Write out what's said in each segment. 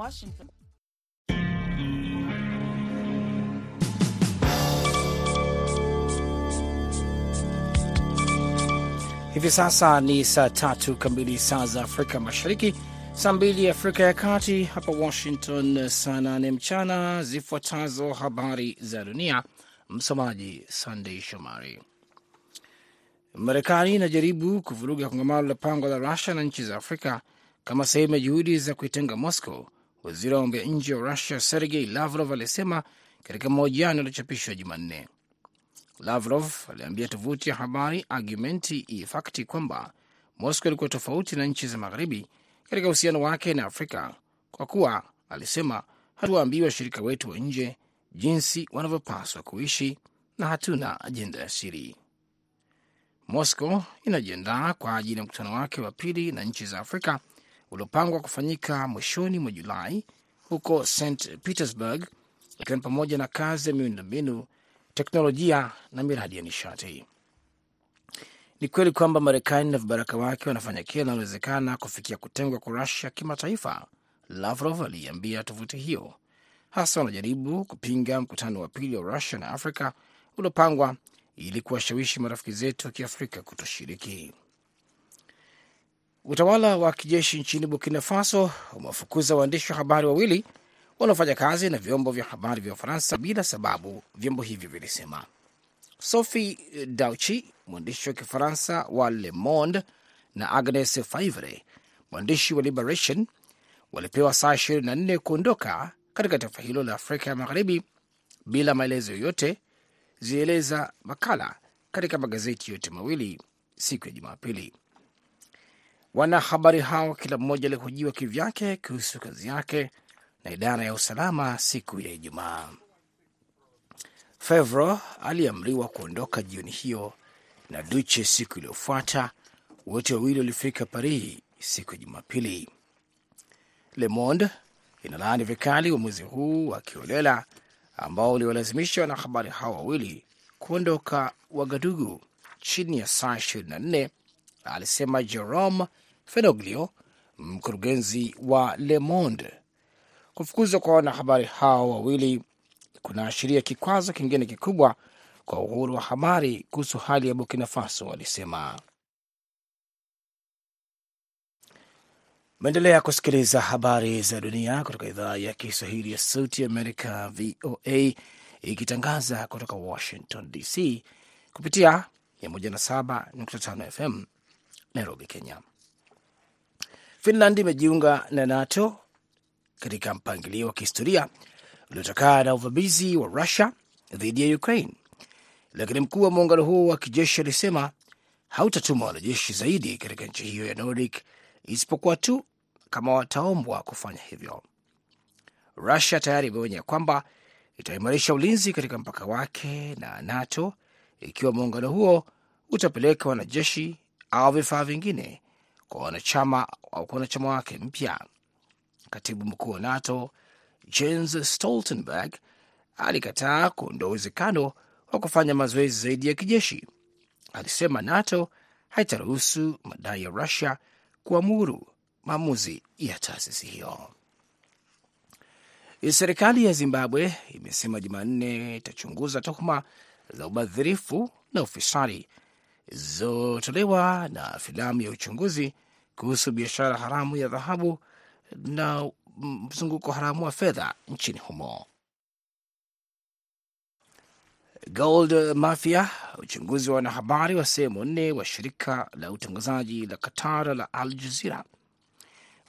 Washington. Hivi sasa ni saa tatu kamili saa za Afrika Mashariki, saa mbili Afrika ya Kati, hapa Washington saa nane mchana. Zifuatazo habari za dunia, msomaji Sandei Shomari. Marekani inajaribu kuvuruga kongamano la pango la Rusia na nchi za Afrika kama sehemu ya juhudi za kuitenga Moscow. Waziri wa mambo ya nje wa Rusia Sergei Lavrov alisema katika mahojiano yaliyochapishwa Jumanne. Lavrov aliambia tovuti ya habari Argumenti e Fakti kwamba Moscow ilikuwa tofauti na nchi za magharibi katika uhusiano wake na Afrika kwa kuwa, alisema, hatuwaambii washirika wetu wa nje jinsi wanavyopaswa kuishi na hatuna ajenda ya siri. Moscow inajiandaa kwa ajili ya mkutano wake wa pili na nchi za Afrika uliopangwa kufanyika mwishoni mwa Julai huko St Petersburg, ikiwa ni pamoja na kazi ya miundombinu teknolojia na miradi ya nishati. Ni kweli kwamba Marekani na vibaraka wake wanafanya kila linalowezekana kufikia kutengwa kwa Rusia kimataifa, Lavrov aliiambia tovuti hiyo. Hasa wanajaribu kupinga mkutano wa pili wa Rusia na Afrika uliopangwa ili kuwashawishi marafiki zetu wa kiafrika kutoshiriki. Utawala wa kijeshi nchini Burkina Faso umewafukuza waandishi wa habari wawili wanaofanya kazi na vyombo vya habari vya Ufaransa bila sababu, vyombo hivyo vilisema. Sophie Dauchi, mwandishi wa Kifaransa wa Le Monde, na Agnes Faivre, mwandishi wa Liberation, walipewa saa 24 kuondoka katika taifa hilo la Afrika ya Magharibi bila maelezo yoyote, zilieleza makala katika magazeti yote mawili siku ya Jumapili. Wanahabari hao kila mmoja alihojiwa kivyake kuhusu kazi yake na idara ya usalama siku ya Ijumaa. Fevro aliamriwa kuondoka jioni hiyo na Duche siku iliyofuata. Wote wawili walifika Paris siku ya Jumapili. Le Monde inalaani vikali uamuzi huu wa kiolela ambao uliwalazimisha wanahabari hao wawili kuondoka Wagadugu chini ya saa 24, alisema Jerome Fenoglio, mkurugenzi wa Le Monde. Kufukuzwa kwa wanahabari hao wawili kunaashiria kikwazo kingine kikubwa kwa uhuru wa habari kuhusu hali ya Burkina Faso, walisema. Maendelea kusikiliza habari za dunia kutoka idhaa ya Kiswahili ya Sauti Amerika, VOA, ikitangaza kutoka Washington DC kupitia 107.5 FM Nairobi, Kenya. Finland imejiunga na NATO katika mpangilio wa kihistoria uliotokana na uvamizi wa Rusia dhidi ya Ukraine, lakini mkuu wa muungano huo wa kijeshi alisema hautatuma wanajeshi zaidi katika nchi hiyo ya Nordic isipokuwa tu kama wataombwa kufanya hivyo. Rusia tayari imeonya kwamba itaimarisha ulinzi katika mpaka wake na NATO ikiwa muungano huo utapeleka wanajeshi au vifaa vingine kwa wanachama au kwa wanachama wake mpya. Katibu mkuu wa NATO Jens Stoltenberg alikataa kuondoa uwezekano wa kufanya mazoezi zaidi ya kijeshi. Alisema NATO haitaruhusu madai ya Rusia kuamuru maamuzi ya taasisi hiyo. Serikali ya Zimbabwe imesema Jumanne itachunguza tuhuma za ubadhirifu na ufisadi zilizotolewa na filamu ya uchunguzi kuhusu biashara haramu ya dhahabu na mzunguko haramu wa fedha nchini humo. Gold Mafia, uchunguzi wa wanahabari wa sehemu nne wa shirika la utangazaji la Qatar la Al Jazira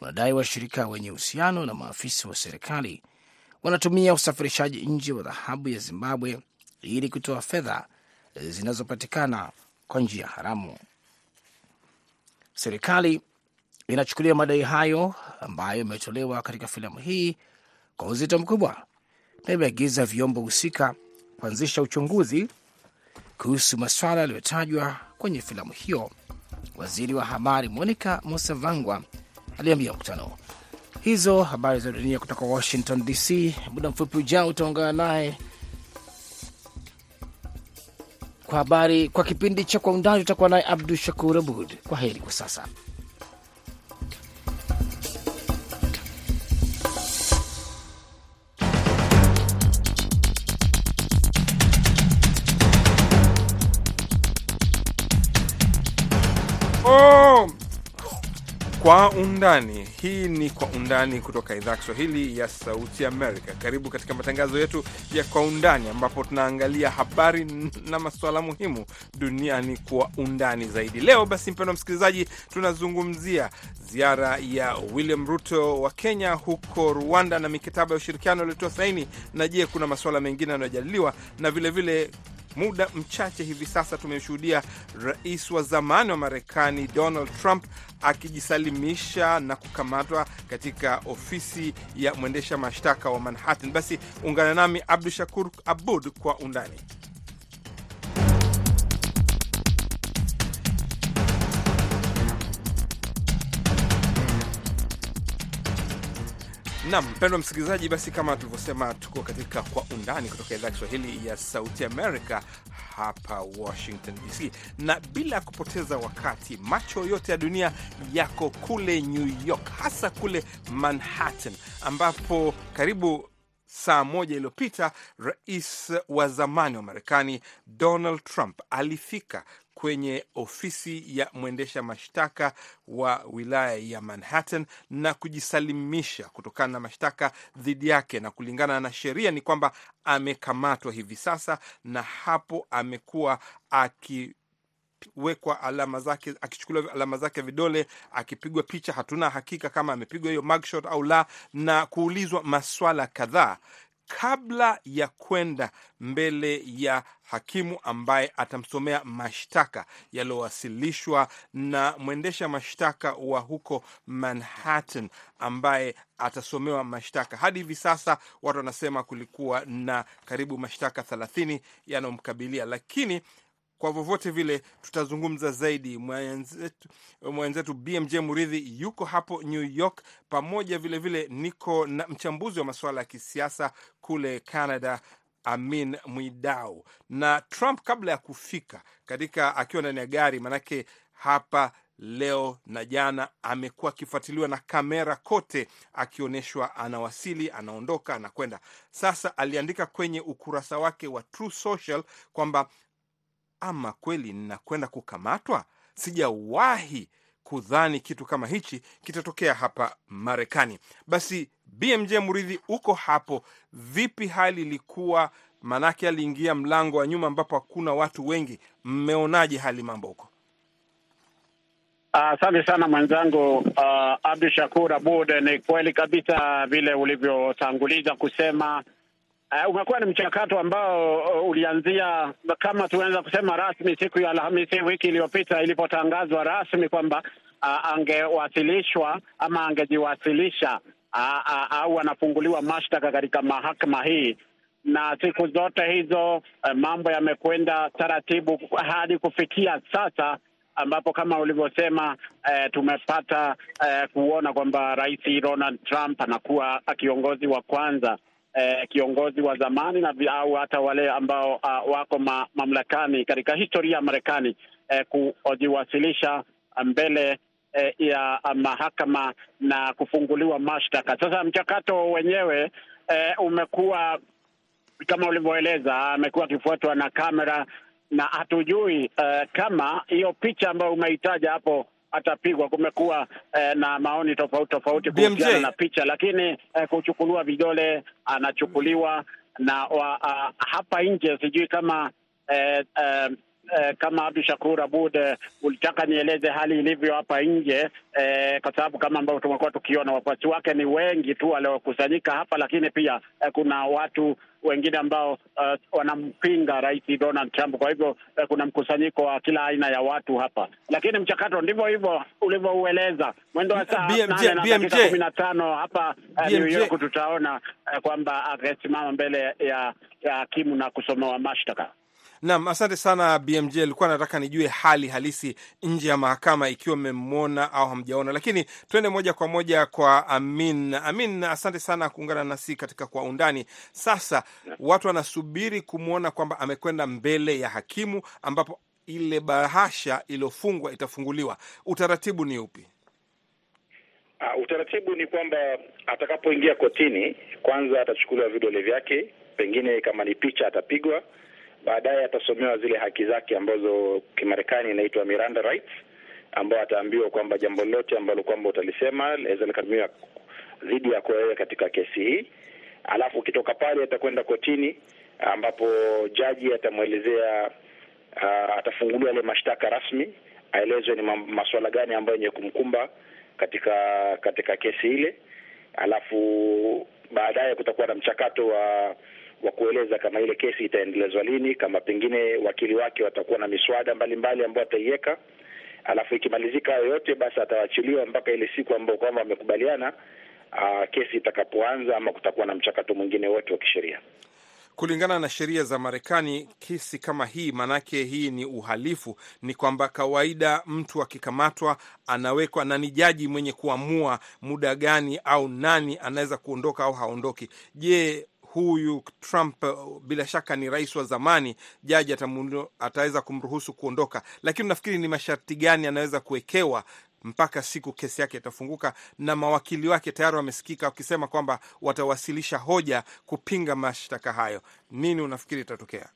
wanadai washirika wenye uhusiano na maafisa wa serikali wanatumia usafirishaji nje wa dhahabu ya Zimbabwe ili kutoa fedha zinazopatikana kwa njia haramu. Serikali inachukulia madai hayo ambayo imetolewa katika filamu hii kwa uzito mkubwa na imeagiza vyombo husika kuanzisha uchunguzi kuhusu maswala yaliyotajwa kwenye filamu hiyo. Waziri wa habari Monica Musavangwa aliambia mkutano. Hizo habari za dunia kutoka Washington DC. Muda mfupi ujao utaungana naye kwa habari kwa kipindi cha Kwa Undani. Utakuwa naye Abdu Shakur Abud. Kwa heri kwa sasa. Kwa undani. Hii ni Kwa Undani kutoka idhaa Kiswahili ya Sauti Amerika. Karibu katika matangazo yetu ya Kwa Undani, ambapo tunaangalia habari na masuala muhimu duniani kwa undani zaidi. Leo basi, mpendwa msikilizaji, tunazungumzia ziara ya William Ruto wa Kenya huko Rwanda na mikataba ya ushirikiano uliotoa saini, na je, kuna masuala mengine yanayojadiliwa na vilevile vile Muda mchache hivi sasa tumeshuhudia rais wa zamani wa Marekani Donald Trump akijisalimisha na kukamatwa katika ofisi ya mwendesha mashtaka wa Manhattan. Basi ungana nami Abdu Shakur Abud kwa undani. Nam mpendwa msikilizaji, basi kama tulivyosema, tuko katika Kwa Undani kutoka idhaa ya Kiswahili ya Sauti Amerika hapa Washington DC, na bila kupoteza wakati, macho yote ya dunia yako kule New York, hasa kule Manhattan, ambapo karibu saa moja iliyopita rais wa zamani wa Marekani Donald Trump alifika kwenye ofisi ya mwendesha mashtaka wa wilaya ya Manhattan na kujisalimisha kutokana na mashtaka dhidi yake, na kulingana na sheria ni kwamba amekamatwa hivi sasa, na hapo amekuwa aki wekwa alama zake, akichukuliwa alama zake vidole, akipigwa picha. Hatuna hakika kama amepigwa hiyo mugshot au la, na kuulizwa maswala kadhaa kabla ya kwenda mbele ya hakimu ambaye atamsomea mashtaka yaliyowasilishwa na mwendesha mashtaka wa huko Manhattan ambaye atasomewa mashtaka. Hadi hivi sasa watu wanasema kulikuwa na karibu mashtaka thelathini yanayomkabilia, lakini kwa vyovyote vile tutazungumza zaidi. Mwenzetu, BMJ Muridhi yuko hapo New York, pamoja vilevile vile niko na mchambuzi wa masuala ya kisiasa kule Canada Amin Mwidau. Na Trump kabla ya kufika katika akiwa ndani ya gari, manake hapa leo na jana amekuwa akifuatiliwa na kamera kote, akionyeshwa anawasili, anaondoka, anakwenda. Sasa aliandika kwenye ukurasa wake wa True Social kwamba ama kweli ninakwenda kukamatwa. Sijawahi kudhani kitu kama hichi kitatokea hapa Marekani. Basi BMJ Muridhi, uko hapo, vipi hali ilikuwa? Maanake aliingia mlango wa nyuma ambapo hakuna watu wengi. Mmeonaje hali mambo huko? Asante uh, sana mwenzangu uh, Abdu Shakur Abud. Ni kweli kabisa vile ulivyotanguliza kusema Uh, umekuwa ni mchakato ambao uh, ulianzia kama tunaweza kusema rasmi siku ya Alhamisi wiki iliyopita ilipotangazwa rasmi kwamba uh, angewasilishwa ama angejiwasilisha uh, uh, au anafunguliwa mashtaka katika mahakama hii, na siku zote hizo uh, mambo yamekwenda taratibu hadi kufikia sasa ambapo kama ulivyosema uh, tumepata uh, kuona kwamba Rais Donald Trump anakuwa kiongozi wa kwanza Eh, kiongozi wa zamani na au hata wale ambao uh, wako ma, mamlakani katika historia ya Marekani eh, kujiwasilisha mbele eh, ya mahakama na kufunguliwa mashtaka. Sasa mchakato wenyewe eh, umekuwa kama ulivyoeleza, amekuwa akifuatwa na kamera na hatujui uh, kama hiyo picha ambayo umeitaja hapo atapigwa. Kumekuwa eh, na maoni tofauti tofauti kuhusiana na picha, lakini eh, kuchukuliwa vidole anachukuliwa na wa, uh, hapa nje sijui kama eh, eh, eh, kama Abdu Shakur Abud eh, ulitaka nieleze hali ilivyo hapa nje eh, kwa sababu kama ambavyo tumekuwa tukiona wafuasi wake ni wengi tu waliokusanyika hapa, lakini pia eh, kuna watu wengine ambao uh, wanampinga Rais Donald Trump. Kwa hivyo uh, kuna mkusanyiko wa kila aina ya watu hapa, lakini mchakato ndivyo hivyo ulivyoueleza. Mwendo wa saa nane na dakika kumi na tano hapa uh, New York tutaona uh, kwamba akisimama mbele ya ya hakimu na kusomewa mashtaka. Naam, asante sana BMJ. Alikuwa nataka nijue hali halisi nje ya mahakama, ikiwa mmemwona au hamjaona, lakini twende moja kwa moja kwa Amin. Amin, asante sana kuungana nasi katika kwa undani. Sasa watu wanasubiri kumwona kwamba amekwenda mbele ya hakimu, ambapo ile bahasha iliyofungwa itafunguliwa. Utaratibu ni upi? Uh, utaratibu ni kwamba atakapoingia kotini, kwanza atachukuliwa vidole vyake, pengine kama ni picha atapigwa baadaye atasomewa zile haki zake ambazo kimarekani inaitwa Miranda rights, ambao ataambiwa kwamba jambo lolote ambalo kwamba utalisema linaweza likatumiwa dhidi yako wewe katika kesi hii. Alafu ukitoka pale atakwenda kotini ambapo jaji atamwelezea uh, atafunguliwa yale mashtaka rasmi, aelezwe ni masuala gani ambayo yenye kumkumba katika katika kesi ile. Alafu baadaye kutakuwa na mchakato wa wa kueleza kama ile kesi itaendelezwa lini, kama pengine wakili wake watakuwa na miswada mbalimbali ambayo ataiweka. Alafu ikimalizika hayo yote, basi atawachiliwa mpaka ile siku ambayo kwamba wamekubaliana uh, kesi itakapoanza ama kutakuwa na mchakato mwingine wote wa kisheria. Kulingana na sheria za Marekani, kesi kama hii, maanake hii ni uhalifu, ni kwamba kawaida mtu akikamatwa anawekwa na ni jaji mwenye kuamua muda gani au nani anaweza kuondoka au haondoki. Je, huyu Trump bila shaka ni rais wa zamani, jaji ataweza kumruhusu kuondoka, lakini nafikiri ni masharti gani anaweza kuwekewa mpaka siku kesi yake itafunguka, na mawakili wake tayari wamesikika wakisema kwamba watawasilisha hoja kupinga mashtaka hayo. Nini unafikiri itatokea?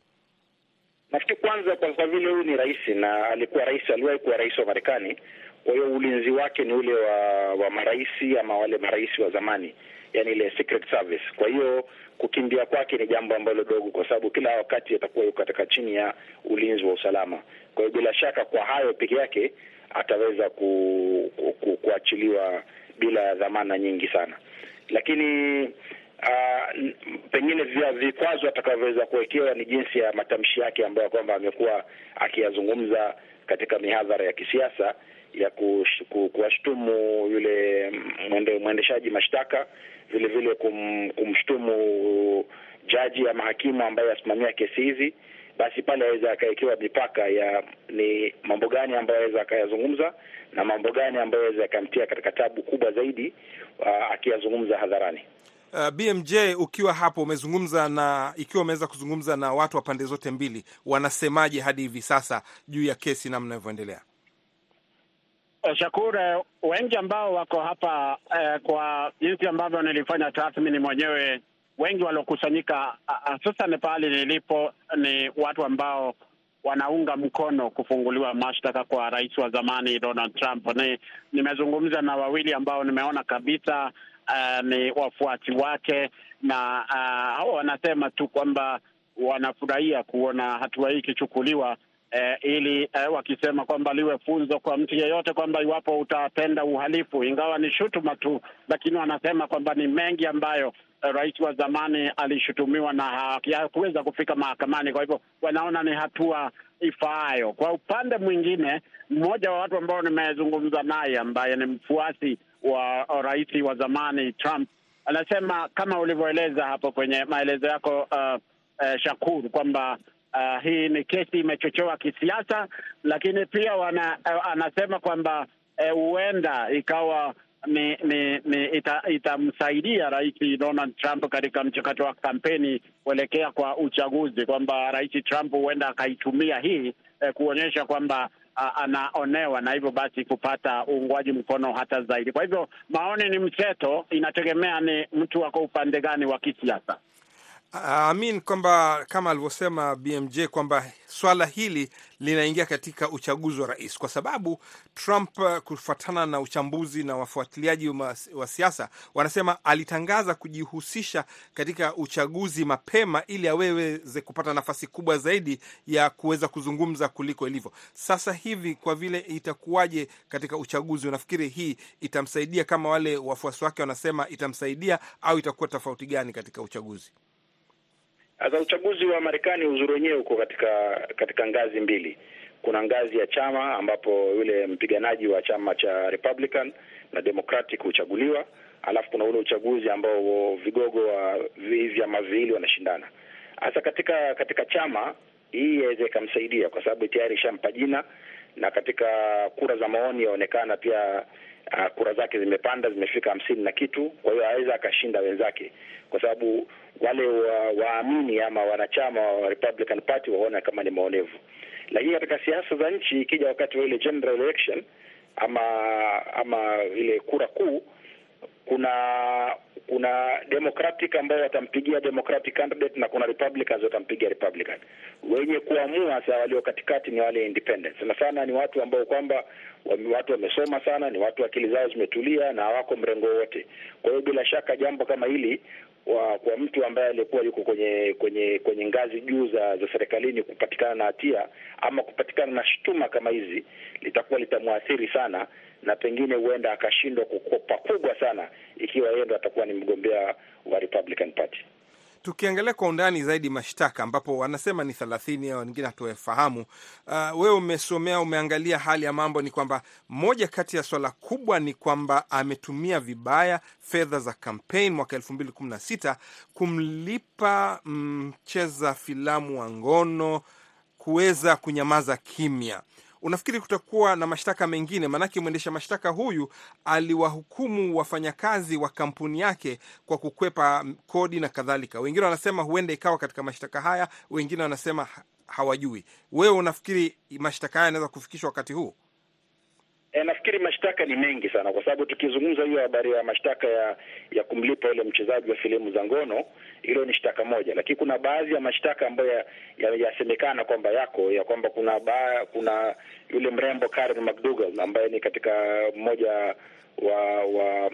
Nafikiri kwanza, kwa vile huyu ni rais na alikuwa rais, aliwahi kuwa rais wa Marekani, kwa hiyo ulinzi wake ni ule wa, wa maraisi ama wale marais wa zamani, yani ile secret service. Kwa hiyo kukimbia kwake ni jambo ambalo dogo, kwa sababu kila wakati atakuwa yuko katika chini ya ulinzi wa usalama. Kwa hiyo bila shaka, kwa hayo peke yake ataweza ku, ku, ku, kuachiliwa bila dhamana nyingi sana, lakini uh, pengine vya vikwazo atakavyoweza kuwekewa ni jinsi ya matamshi yake ambayo kwamba amekuwa akiyazungumza katika mihadhara ya kisiasa ya kuwashtumu yule mwendeshaji mashtaka, vile vile kum, kumshtumu jaji ama hakimu ambaye asimamia kesi hizi basi pale aweza akawekewa mipaka ya ni mambo gani ambayo aweza akayazungumza na mambo gani ambayo aweza akamtia katika tabu kubwa zaidi uh, akiyazungumza hadharani. Uh, BMJ ukiwa hapo umezungumza na ikiwa umeweza kuzungumza na watu wa pande zote mbili, wanasemaje hadi hivi sasa juu ya kesi namna inavyoendelea? Shakur, wengi ambao wako hapa eh, kwa jinsi ambavyo nilifanya tathmini mwenyewe wengi waliokusanyika hususan pahali nilipo ni watu ambao wanaunga mkono kufunguliwa mashtaka kwa rais wa zamani Donald Trump. Ni nimezungumza na wawili ambao nimeona kabisa uh, ni wafuasi wake na uh, wanasema tu kwamba wanafurahia kuona hatua hii ikichukuliwa eh, ili eh, wakisema kwamba liwe funzo kwa mtu yeyote kwamba iwapo utatenda uhalifu, ingawa ni shutuma tu, lakini wanasema kwamba ni mengi ambayo rais wa zamani alishutumiwa na hakuweza kufika mahakamani. Kwa hivyo wanaona ni hatua ifaayo. Kwa upande mwingine, mmoja wa watu ambao nimezungumza naye ambaye ni mfuasi wa rais wa zamani Trump anasema kama ulivyoeleza hapo kwenye maelezo yako uh, uh, Shakuru, kwamba uh, hii ni kesi imechochewa kisiasa, lakini pia wana, uh, anasema kwamba huenda uh, ikawa ni, ni, ni itamsaidia ita rais Donald Trump katika mchakato wa kampeni kuelekea kwa uchaguzi, kwamba rais Trump huenda akaitumia hii eh, kuonyesha kwamba ah, anaonewa na hivyo basi kupata uungwaji mkono hata zaidi. Kwa hivyo maoni ni mseto, inategemea ni mtu wako upande gani wa kisiasa. Amin kwamba kama alivyosema BMJ kwamba swala hili linaingia katika uchaguzi wa rais, kwa sababu Trump, kufuatana na uchambuzi na wafuatiliaji wa siasa, wanasema alitangaza kujihusisha katika uchaguzi mapema ili aweze kupata nafasi kubwa zaidi ya kuweza kuzungumza kuliko ilivyo sasa hivi. Kwa vile itakuwaje katika uchaguzi, unafikiri hii itamsaidia kama wale wafuasi wake wanasema itamsaidia, au itakuwa tofauti gani katika uchaguzi? Sasa uchaguzi wa Marekani uzuri wenyewe uko katika katika ngazi mbili. Kuna ngazi ya chama ambapo yule mpiganaji wa chama cha Republican na Democratic huchaguliwa, alafu kuna ule uchaguzi ambao vigogo wa vyama viwili wanashindana. Sasa katika katika chama hii yaweza ikamsaidia kwa sababu tayari ishampa jina, na katika kura za maoni yaonekana pia uh, kura zake zimepanda zimefika hamsini na kitu. Kwa hiyo aweza akashinda wenzake, kwa sababu wale waamini wa ama wanachama wa Republican Party waona kama ni maonevu. Lakini katika siasa za nchi, ikija wakati wa ile general election ama ama ile kura kuu, kuna kuna Democratic ambao watampigia Democratic candidate na kuna Republicans watampigia Republican. Wenye kuamua sasa walio katikati ni wale independents. Sana sana ni watu ambao kwamba watu wamesoma sana, ni watu akili zao zimetulia na hawako mrengo wote. Kwa hiyo bila shaka jambo kama hili wa, kwa mtu ambaye alikuwa yuko kwenye kwenye kwenye ngazi juu za za serikalini kupatikana na hatia ama kupatikana na shutuma kama hizi litakuwa litamwathiri sana, na pengine huenda akashindwa pakubwa sana ikiwa yeye ndo atakuwa ni mgombea wa Republican Party. Tukiangalia kwa undani zaidi mashtaka ambapo wanasema ni thelathini au wengine hatuwafahamu. Uh, wewe umesomea, umeangalia hali ya mambo, ni kwamba moja kati ya swala kubwa ni kwamba ametumia vibaya fedha za campaign mwaka elfu mbili kumi na sita kumlipa mcheza filamu wa ngono kuweza kunyamaza kimya. Unafikiri kutakuwa na mashtaka mengine? Maanake mwendesha mashtaka huyu aliwahukumu wafanyakazi wa kampuni yake kwa kukwepa kodi na kadhalika. Wengine wanasema huenda ikawa katika mashtaka haya, wengine wanasema hawajui. Wewe unafikiri mashtaka haya yanaweza kufikishwa wakati huu? E, nafikiri mashtaka ni mengi sana, kwa sababu tukizungumza hiyo habari ya mashtaka ya ya kumlipa yule mchezaji wa filamu za ngono, hilo ni shtaka moja, lakini kuna baadhi ya mashtaka ambayo yasemekana ya kwamba yako ya kwamba kuna ba, kuna yule mrembo Karen McDougal ambaye ni katika mmoja wa wa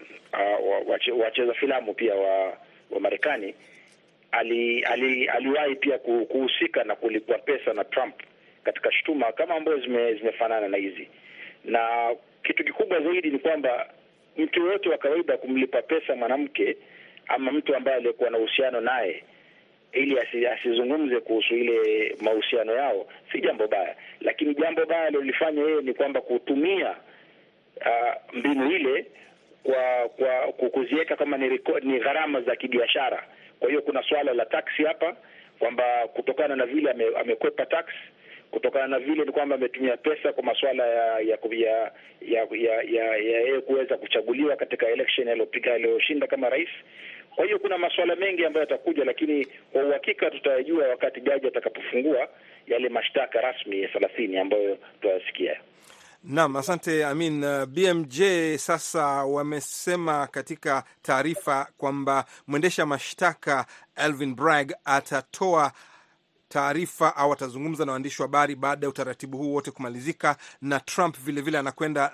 wacheza wa, wa filamu pia wa wa Marekani ali, ali, aliwahi pia kuhusika na kulipwa pesa na Trump katika shutuma kama ambayo zime, zimefanana na hizi na kitu kikubwa zaidi ni kwamba mtu yoyote wa kawaida kumlipa pesa mwanamke ama mtu ambaye aliyekuwa na uhusiano naye ili asizungumze kuhusu ile mahusiano yao si jambo baya, lakini jambo baya alilolifanya yeye ni kwamba kutumia uh, mbinu ile kwa kwa kuziweka kama ni, ni gharama za kibiashara. Kwa hiyo kuna swala la taksi hapa kwamba kutokana na vile ame, amekwepa tax kutokana na vile ni kwamba ametumia pesa kwa masuala ya ya ya ya yeye kuweza kuchaguliwa katika election aliyopiga aliyoshinda kama rais. Kwa hiyo kuna masuala mengi ambayo yatakuja, lakini kwa uhakika tutayajua wakati jaji atakapofungua yale mashtaka rasmi ya thelathini ambayo tutayasikia. Naam, asante Amin. Uh, BMJ sasa wamesema katika taarifa kwamba mwendesha mashtaka Alvin Bragg atatoa taarifa au atazungumza na waandishi wa habari baada ya utaratibu huu wote kumalizika, na Trump vilevile vile anakwenda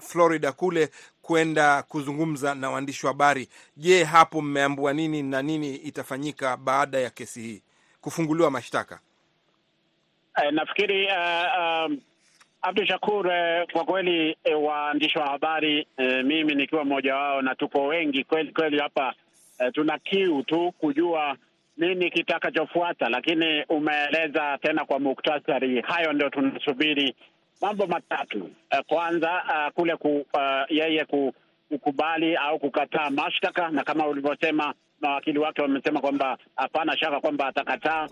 Florida kule kwenda kuzungumza na waandishi wa habari. Je, hapo mmeambua nini na nini itafanyika baada ya kesi hii kufunguliwa mashtaka? Uh, nafikiri uh, um, Abdu Shakur, kwa kweli waandishi wa habari uh, mimi nikiwa mmoja wao na tuko wengi kweli kweli hapa uh, tuna kiu tu kujua nini kitakachofuata, lakini umeeleza tena kwa muktasari. Hayo ndio tunasubiri, mambo matatu. Kwanza uh, kule ku, uh, yeye kukubali au kukataa mashtaka, na kama ulivyosema mawakili wake wamesema kwamba hapana shaka kwamba atakataa.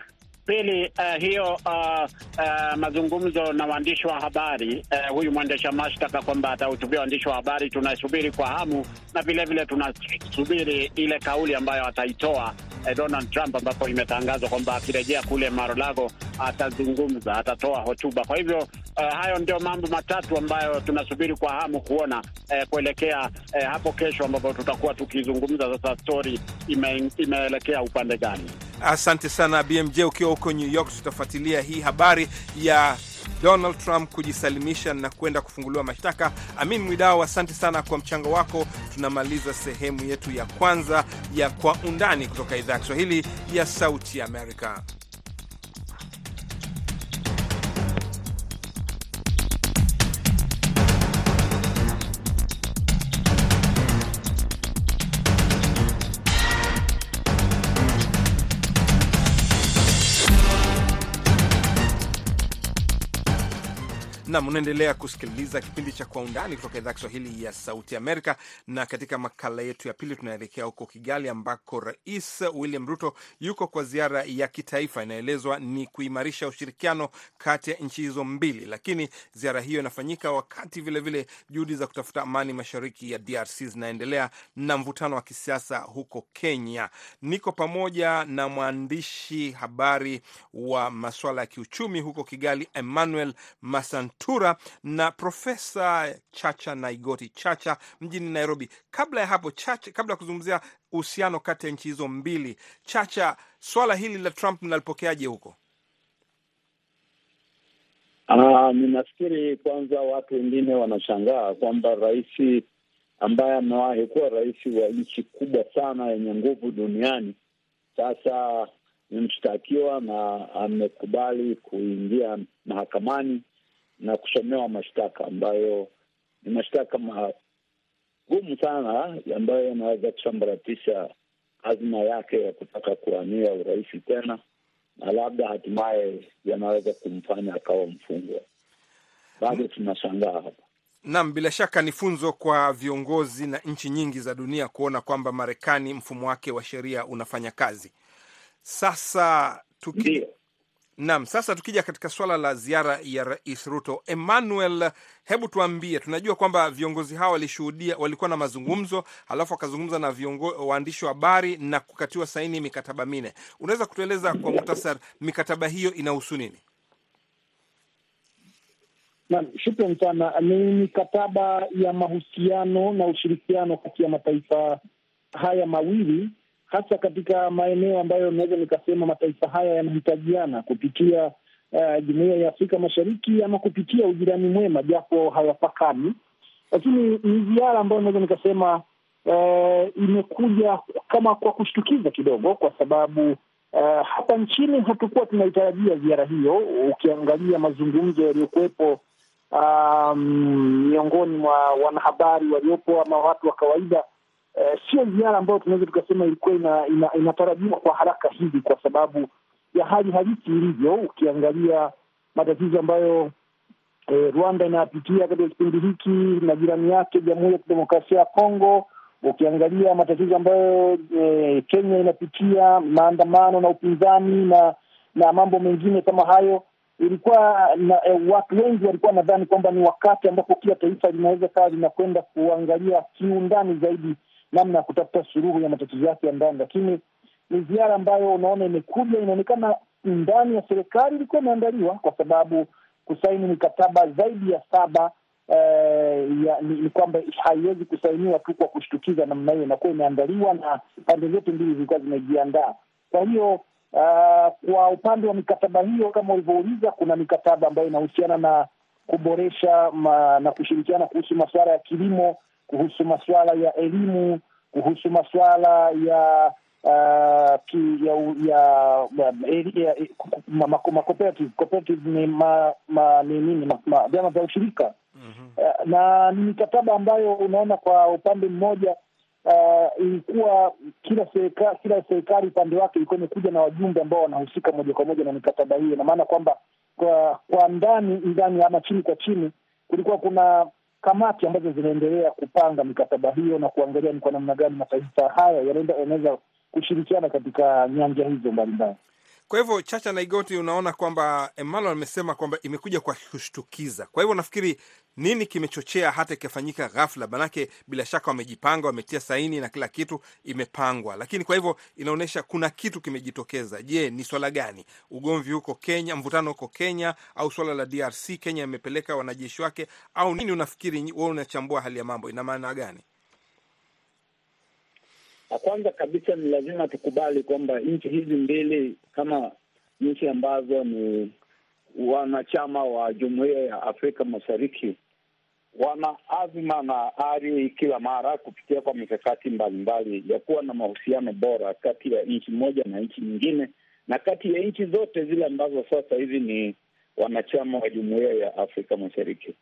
Pili, uh, hiyo uh, uh, mazungumzo na waandishi wa habari uh, huyu mwendesha mashtaka kwamba atahutubia waandishi wa habari, tunasubiri kwa hamu, na vilevile tunasubiri ile kauli ambayo ataitoa uh, Donald Trump, ambapo imetangazwa kwamba akirejea kule Mar-a-Lago atazungumza, atatoa hotuba. Kwa hivyo uh, hayo ndio mambo matatu ambayo tunasubiri kwa hamu kuona uh, kuelekea uh, hapo kesho, ambapo tutakuwa tukizungumza sasa stori ime, imeelekea upande gani. Asante sana BMJ, ukiwa huko New York tutafuatilia hii habari ya Donald Trump kujisalimisha na kwenda kufunguliwa mashtaka. Amin Mwidao, asante sana kwa mchango wako. Tunamaliza sehemu yetu ya kwanza ya Kwa Undani kutoka idhaa ya Kiswahili ya Sauti Amerika. Nam, unaendelea kusikiliza kipindi cha Kwa Undani kutoka idhaa Kiswahili ya Sauti Amerika. Na katika makala yetu ya pili, tunaelekea huko Kigali ambako Rais William Ruto yuko kwa ziara ya kitaifa. Inaelezwa ni kuimarisha ushirikiano kati ya nchi hizo mbili, lakini ziara hiyo inafanyika wakati vilevile juhudi za kutafuta amani mashariki ya DRC zinaendelea na mvutano wa kisiasa huko Kenya. Niko pamoja na mwandishi habari wa masuala ya kiuchumi huko Kigali, Emmanuel Masan Mutura na Profesa Chacha Naigoti Chacha mjini Nairobi. Kabla ya hapo Chacha, kabla ya kuzungumzia uhusiano kati ya nchi hizo mbili, Chacha, swala hili la Trump mnalipokeaje huko? Ah, ninafikiri kwanza watu wengine wanashangaa kwamba rais ambaye amewahi kuwa rais wa nchi kubwa sana yenye nguvu duniani sasa ni mshtakiwa na amekubali kuingia mahakamani na kusomewa mashtaka ambayo ni mashtaka magumu sana ambayo yanaweza kusambaratisha azma yake ya kutaka kuwania urais tena na labda hatimaye yanaweza kumfanya akawa mfungwa. Bado tunashangaa hapa. Naam, bila shaka ni funzo kwa viongozi na nchi nyingi za dunia kuona kwamba Marekani mfumo wake wa sheria unafanya kazi. Sasa tuki... Naam, sasa tukija katika swala la ziara ya Rais Ruto, Emmanuel, hebu tuambie, tunajua kwamba viongozi hawa walishuhudia, walikuwa na mazungumzo, halafu wakazungumza na waandishi wa habari na kukatiwa saini mikataba minne. Unaweza kutueleza kwa muhtasar mikataba hiyo inahusu nini? Naam, shukran sana. Ni mikataba ya mahusiano na ushirikiano kati ya mataifa haya mawili, hasa katika maeneo ambayo naweza nikasema mataifa haya yanahitajiana kupitia uh, jumuiya ya Afrika Mashariki ama kupitia ujirani mwema, japo hawapakani. Lakini ni ziara ambayo naweza nikasema uh, imekuja kama kwa kushtukiza kidogo, kwa sababu uh, hapa nchini hatukuwa tunaitarajia ziara hiyo. Ukiangalia mazungumzo yaliyokuwepo um, miongoni mwa wanahabari waliopo ama watu wa kawaida uh, sio ziara ambayo tunaweza tukasema ilikuwa ina, ina, inatarajiwa kwa haraka hivi, kwa sababu ya hali halisi ilivyo. Ukiangalia matatizo ambayo eh, Rwanda inayapitia katika kipindi hiki na jirani yake Jamhuri ya Kidemokrasia ya Kongo, ukiangalia matatizo ambayo eh, Kenya inapitia, maandamano na upinzani na na mambo mengine kama hayo ilikuwa na eh, watu wengi walikuwa nadhani kwamba ni wakati ambapo kila taifa linaweza kawa linakwenda kuangalia kiundani zaidi namna ya kutafuta suluhu ya matatizo yake ya ndani, lakini ni ziara ambayo unaona imekuja, inaonekana ndani ya serikali ilikuwa imeandaliwa, kwa sababu kusaini mikataba zaidi ya saba eh, ya, ni, ni kwamba haiwezi kusainiwa tu kwa kushtukiza namna hiyo, inakuwa imeandaliwa na pande zote mbili zilikuwa zimejiandaa. Kwa hiyo Uh, kwa upande wa mikataba hiyo kama ulivyouliza, kuna mikataba ambayo inahusiana na kuboresha ma, na kushirikiana kuhusu masuala ya kilimo, kuhusu masuala ya elimu, kuhusu masuala ya vyama vya ushirika uh, na ni mikataba ambayo unaona kwa upande mmoja uh, ilikuwa kila serikali kila serikali upande wake ilikuwa imekuja na wajumbe ambao wanahusika moja kwa moja na mikataba hiyo. na maana kwamba kwa kwa ndani ndani ama chini kwa chini kulikuwa kuna kamati ambazo zinaendelea kupanga mikataba hiyo na kuangalia ni kwa namna gani mataifa haya yanaweza kushirikiana katika nyanja hizo mbalimbali. Kwa hivyo Chacha Naigoti, unaona kwamba Emmanuel amesema kwamba imekuja kwa kushtukiza. Kwa hivyo nafikiri nini kimechochea hata ikafanyika ghafla? Manake bila shaka wamejipanga, wametia saini na kila kitu imepangwa, lakini kwa hivyo inaonyesha kuna kitu kimejitokeza. Je, ni swala gani? Ugomvi huko Kenya, mvutano huko Kenya, au swala la DRC? Kenya imepeleka wanajeshi wake, au nini? Unafikiri wewe, unachambua hali ya mambo, ina maana gani? Na kwanza kabisa ni lazima tukubali kwamba nchi hizi mbili kama nchi ambazo ni wanachama wa Jumuiya ya Afrika Mashariki wana azma na ari kila mara kupitia kwa mikakati mbalimbali ya kuwa na mahusiano bora kati ya nchi moja na nchi nyingine na kati ya nchi zote zile ambazo sasa hivi ni wanachama wa Jumuiya ya Afrika Mashariki.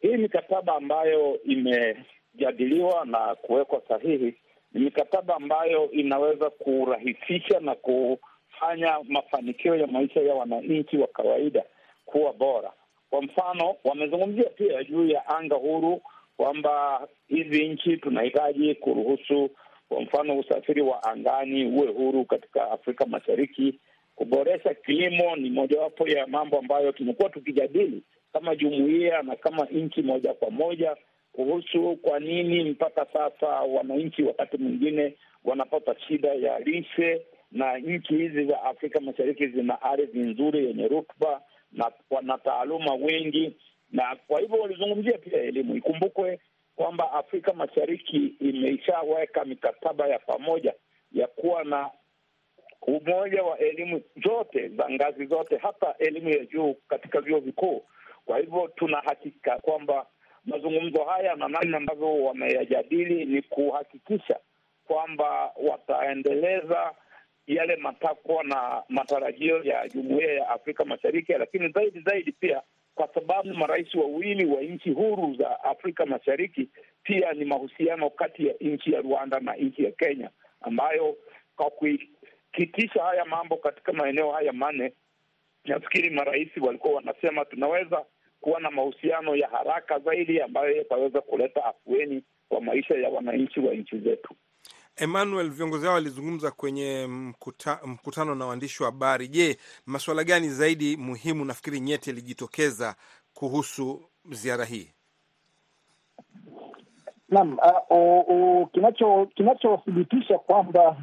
Hii mikataba ambayo imejadiliwa na kuwekwa sahihi ni mikataba ambayo inaweza kurahisisha na kufanya mafanikio ya maisha ya wananchi wa kawaida kuwa bora. Kwa mfano, wamezungumzia pia juu ya anga huru kwamba hizi nchi tunahitaji kuruhusu, kwa mfano, usafiri wa angani uwe huru katika Afrika Mashariki. Kuboresha kilimo ni mojawapo ya mambo ambayo tumekuwa tukijadili kama jumuiya na kama nchi moja kwa moja kuhusu kwa nini mpaka sasa wananchi wakati mwingine wanapata shida ya lishe, na nchi hizi za Afrika Mashariki zina ardhi nzuri yenye rutuba na wanataaluma wengi. na kwa hivyo walizungumzia pia elimu. Ikumbukwe kwamba Afrika Mashariki imeshaweka mikataba ya pamoja ya kuwa na umoja wa elimu zote za ngazi zote, hata elimu ya juu katika vyuo vikuu. Kwa hivyo tuna hakika kwamba mazungumzo haya na namna ambavyo wameyajadili ni kuhakikisha kwamba wataendeleza yale matakwa na matarajio ya jumuiya ya Afrika Mashariki, lakini zaidi zaidi pia kwa sababu marais wawili wa nchi huru za Afrika Mashariki pia ni mahusiano kati ya nchi ya Rwanda na nchi ya Kenya, ambayo kwa kuikitisha haya mambo katika maeneo haya manne, nafikiri marais walikuwa wanasema tunaweza kuwa na mahusiano ya haraka zaidi ambayo yataweza kuleta afueni kwa maisha ya wananchi wa nchi zetu. Emmanuel, viongozi hao walizungumza kwenye mkuta, mkutano na waandishi wa habari. Je, masuala gani zaidi muhimu nafikiri nyeti yalijitokeza kuhusu ziara hii? Naam, uh, kinacho kinachothibitisha kwamba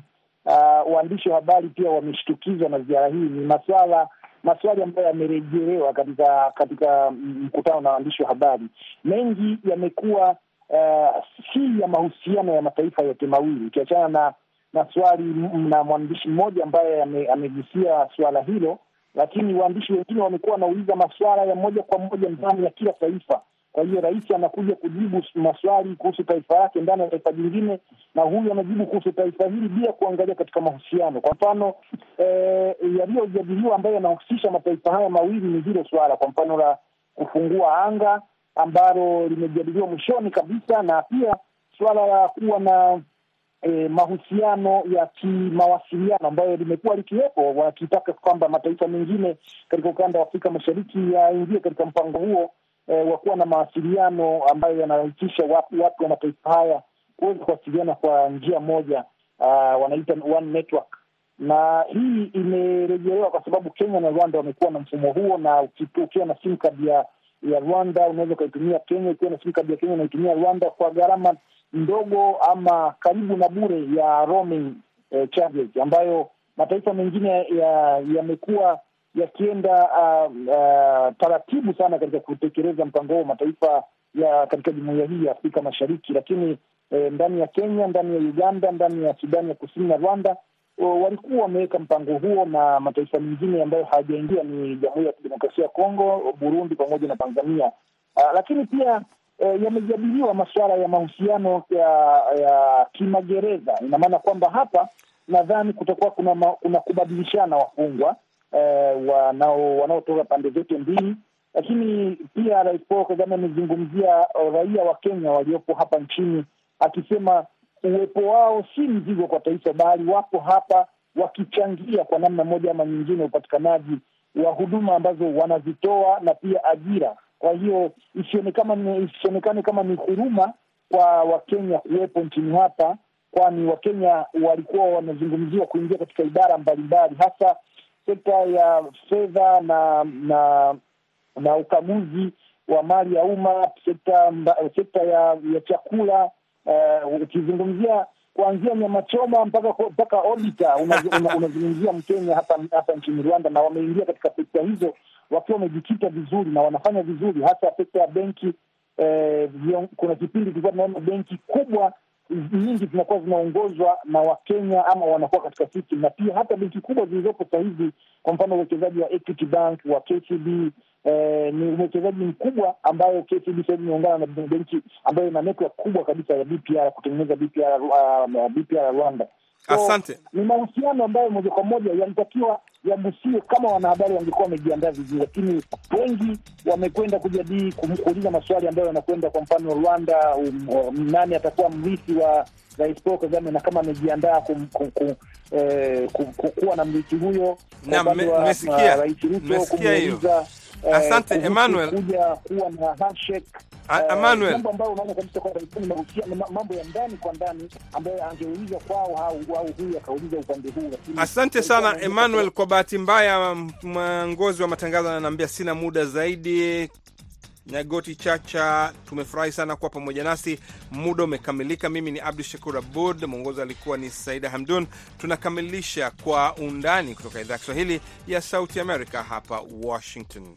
uh, waandishi wa habari pia wameshtukizwa na ziara hii ni maswala maswali ambayo yamerejelewa katika katika mkutano na waandishi wa habari. Mengi yamekuwa uh, si ya mahusiano ya mataifa yote mawili, ukiachana na na swali na mwandishi mmoja ambaye amegusia suala hilo, lakini waandishi wengine wamekuwa wanauliza maswala ya moja kwa moja ndani ya kila taifa. Kwa hiyo rais anakuja kujibu maswali kuhusu taifa yake ndani ya taifa jingine, na huyu anajibu kuhusu taifa hili bila kuangalia katika mahusiano. Kwa mfano eh, yaliyojadiliwa ambayo yanahusisha mataifa haya mawili ni hilo swala, kwa mfano la kufungua anga ambalo limejadiliwa mwishoni kabisa, na pia suala la kuwa na eh, mahusiano ya kimawasiliano ambayo limekuwa likiwepo, wakitaka kwamba mataifa mengine katika ukanda wa Afrika Mashariki yaingie katika mpango huo eh, wa kuwa na mawasiliano ambayo yanarahisisha watu wa mataifa haya kuweza kuwasiliana kwa njia moja, uh, wanaita one network. Na hii imerejelewa kwa sababu Kenya na Rwanda wamekuwa na mfumo huo, na ukiwa na simu kadi ya ya Rwanda unaweza ukaitumia Kenya, ukiwa na simu kadi ya Kenya unaitumia Rwanda kwa gharama ndogo ama karibu na bure ya roaming eh, charges ambayo mataifa mengine yamekuwa ya yakienda uh, uh, taratibu sana katika kutekeleza mpango huo mataifa ya katika jumuiya hii ya Afrika Mashariki, lakini eh, ndani ya Kenya, ndani ya Uganda, ndani ya Sudani ya Kusini na Rwanda walikuwa wameweka mpango huo, na mataifa mengine ambayo hayajaingia ni Jamhuri ya Kidemokrasia ya Kongo, Burundi pamoja na Tanzania. Uh, lakini pia eh, yamejadiliwa masuala ya mahusiano ya ya kimagereza. Ina maana kwamba hapa nadhani kutakuwa kuna kuna kubadilishana wafungwa eh, wanao wanaotoka pande zote mbili, lakini pia Rais Paul Kagame amezungumzia raia wa Kenya waliopo hapa nchini akisema uwepo wao si mzigo kwa taifa, bali wapo hapa wakichangia kwa namna moja ama nyingine upatikanaji wa huduma ambazo wanazitoa na pia ajira. Kwa hiyo isionekane kama ni huruma kwa Wakenya kuwepo nchini hapa, kwani Wakenya walikuwa wanazungumziwa kuingia katika idara mbalimbali, hasa sekta ya fedha na na na ukaguzi wa mali ya umma, sekta sekta ya, ya chakula ukizungumzia uh, kuanzia nyama choma mpaka mpaka odita unazungumzia Mkenya hapa hapa nchini Rwanda, na wameingia katika sekta hizo wakiwa wamejikita vizuri na wanafanya vizuri, hasa sekta ya benki. Eh, kuna kipindi tulikuwa tunaona benki kubwa nyingi zinakuwa zinaongozwa na Wakenya ama wanakuwa katika system, na pia hata benki kubwa zilizopo sasa hivi, kwa mfano uwekezaji wa Equity Bank wa KCB Eh, ni uwekezaji mkubwa ambayo KCB sasa hivi imeungana na benki ambayo ina network kubwa kabisa ya BPR kutengeneza BPR, uh, BPR Rwanda. So, asante. Ni mahusiano ambayo moja kwa moja yalitakiwa yagusiwe kama wanahabari wangekuwa wamejiandaa vizuri, lakini wengi wamekwenda kujadili kuuliza maswali ambayo yanakwenda, kwa mfano Rwanda, um, um, nani atakuwa mrithi wa Rais Paul Kagame na kama amejiandaa eh, kuwa na mrithi huyo. Mmesikia, ruto hiyo. Asante Emmanuel, kuja kuwa na handshake Emmanuel, mambo ambayo unaona kabisa kwamba ni mahusiano, mambo ya ndani kwa ndani ambayo angeuliza kwao au huyu akauliza upande huu. Asante sana Emmanuel. Kwa bahati mbaya, mwongozi wa matangazo ananiambia sina muda zaidi. Nyagoti Chacha, tumefurahi sana kuwa pamoja nasi, muda umekamilika. Mimi ni Abdu Shakur Abud, mwongozi alikuwa ni Saida Hamdun. Tunakamilisha kwa undani kutoka idhaa ya Kiswahili ya Sauti Amerika hapa Washington.